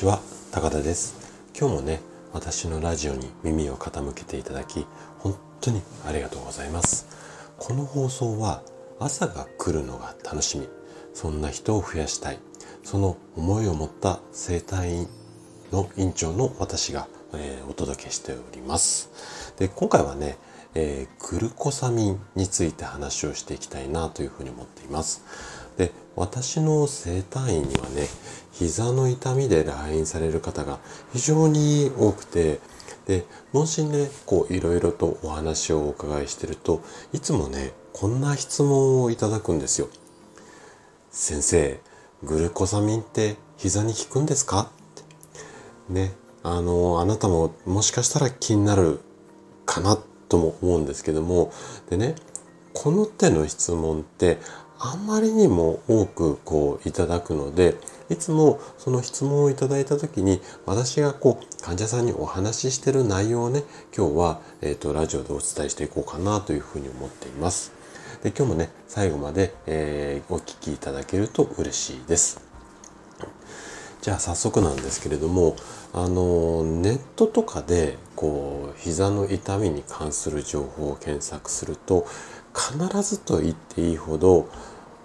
ちは高田です。今日もね私のラジオに耳を傾けていただき本当にありがとうございます。この放送は朝が来るのが楽しみ。そんな人を増やしたい。その思いを持った生体院の院長の私が、えー、お届けしております。で今回はねえー、グルコサミンについて話をしていきたいなというふうに思っています。で私の整体院にはね膝の痛みで来院される方が非常に多くてでもしねこういろいろとお話をお伺いしてるといつもねこんな質問をいただくんですよ。先生グルコサミンって膝に効くんですか？ねあのあなたももしかしたら気になるかなってとも思うんですけどもでねこの手の質問ってあまりにも多くこういただくのでいつもその質問をいただいた時に私がこう患者さんにお話ししてる内容をね今日は、えーと、ラジオでお伝えしていこうかなというふうに思っています。で今日もね最後まで、えー、お聞きいただけると嬉しいです。じゃあ早速なんですけれどもあのネットとかでこう膝の痛みに関する情報を検索すると必ずと言っていいほど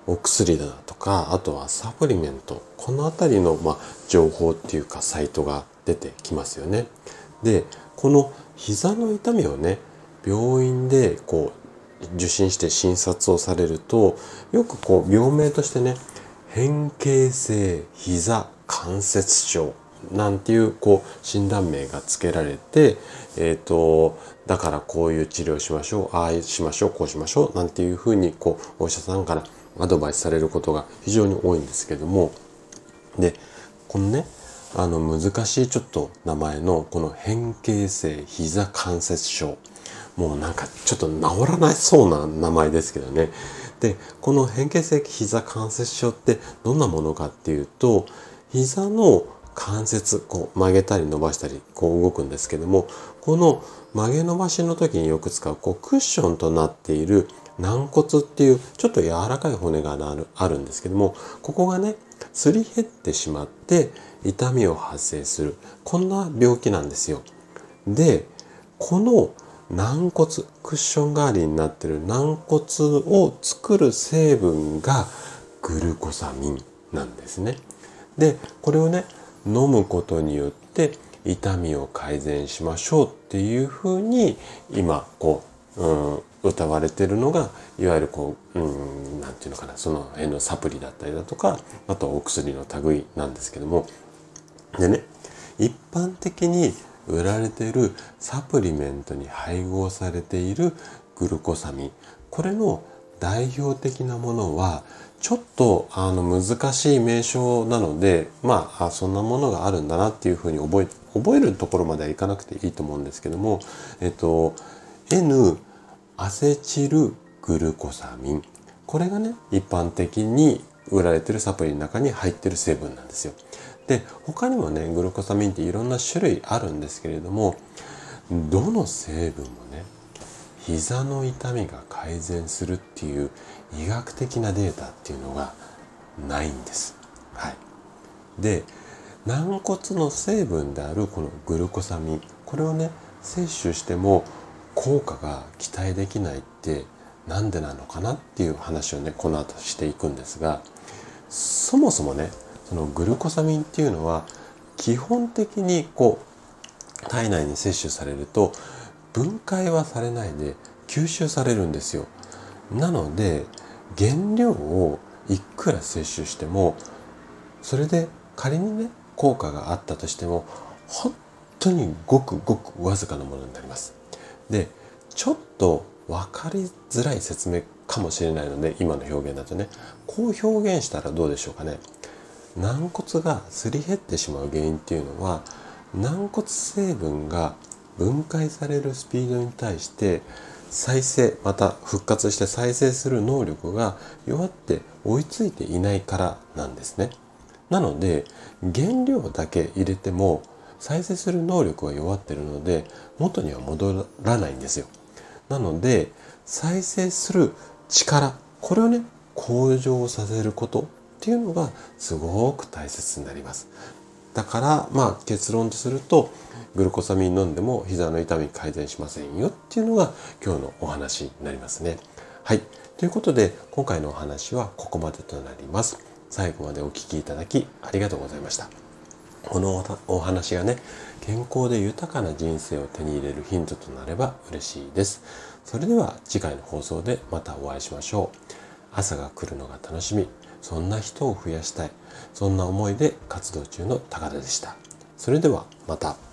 お薬だとかあとはサプリメントこの辺りの、ま、情報っていうかサイトが出てきますよね。でこの膝の痛みをね病院でこう受診して診察をされるとよくこう病名としてね変形性膝関節症なんていうこう診断名が付けられて、えっ、ー、と、だからこういう治療しましょう、ああしましょう、こうしましょう、なんていうふうにこうお医者さんからアドバイスされることが非常に多いんですけども、で、このね、あの難しいちょっと名前のこの変形性膝関節症。もうなんかちょっと治らないそうな名前ですけどね。で、この変形性膝関節症ってどんなものかっていうと、膝の関節こう曲げたり伸ばしたりこう動くんですけどもこの曲げ伸ばしの時によく使うこうクッションとなっている軟骨っていうちょっと柔らかい骨があるんですけどもここがねすり減ってしまって痛みを発生するこんな病気なんですよ。でこの軟骨クッション代わりになってる軟骨を作る成分がグルコサミンなんですね。でこれをね飲むことによって痛みを改善しましょうっていうふうに今こう、うん、歌われてるのがいわゆるこう何、うん、て言うのかなその辺のサプリだったりだとかあとはお薬の類なんですけども。でね一般的に売られているサプリメントに配合されているグルコサミ。ンこれの代表的なものはちょっとあの難しい名称なのでまあそんなものがあるんだなっていうふうに覚え覚えるところまではいかなくていいと思うんですけどもえっと N アセチルグルコサミンこれがね一般的に売られてるサプリの中に入ってる成分なんですよ。で他にもねグルコサミンっていろんな種類あるんですけれどもどの成分もね膝の痛みが改善するっていう医学的なデータっていうのがないんです。はい、で軟骨の成分であるこのグルコサミンこれをね摂取しても効果が期待できないって何でなのかなっていう話をねこの後していくんですがそもそもねそのグルコサミンっていうのは基本的にこう体内に摂取されると分解はされないで吸収されるんですよ。なので原料をいくら摂取してもそれで仮にね効果があったとしても本当にごくごくわずかなものになります。でちょっと分かりづらい説明かもしれないので今の表現だとねこう表現したらどうでしょうかね。軟骨がすり減ってしまう原因っていうのは軟骨成分が分解されるスピードに対して再生また復活して再生する能力が弱って追いついていないからなんですね。なので原料だけ入れても再生する能力は弱ってるので元には戻らないんですよ。なので再生する力これをね向上させることっていうのがすごく大切になります。だからまあ結論とするとグルコサミン飲んでも膝の痛み改善しませんよっていうのが今日のお話になりますね。はい。ということで今回のお話はここまでとなります。最後までお聴きいただきありがとうございました。このお話がね、健康で豊かな人生を手に入れるヒントとなれば嬉しいです。それでは次回の放送でまたお会いしましょう。朝が来るのが楽しみ。そんな人を増やしたい。そんな思いで活動中の高田でした。それではまた。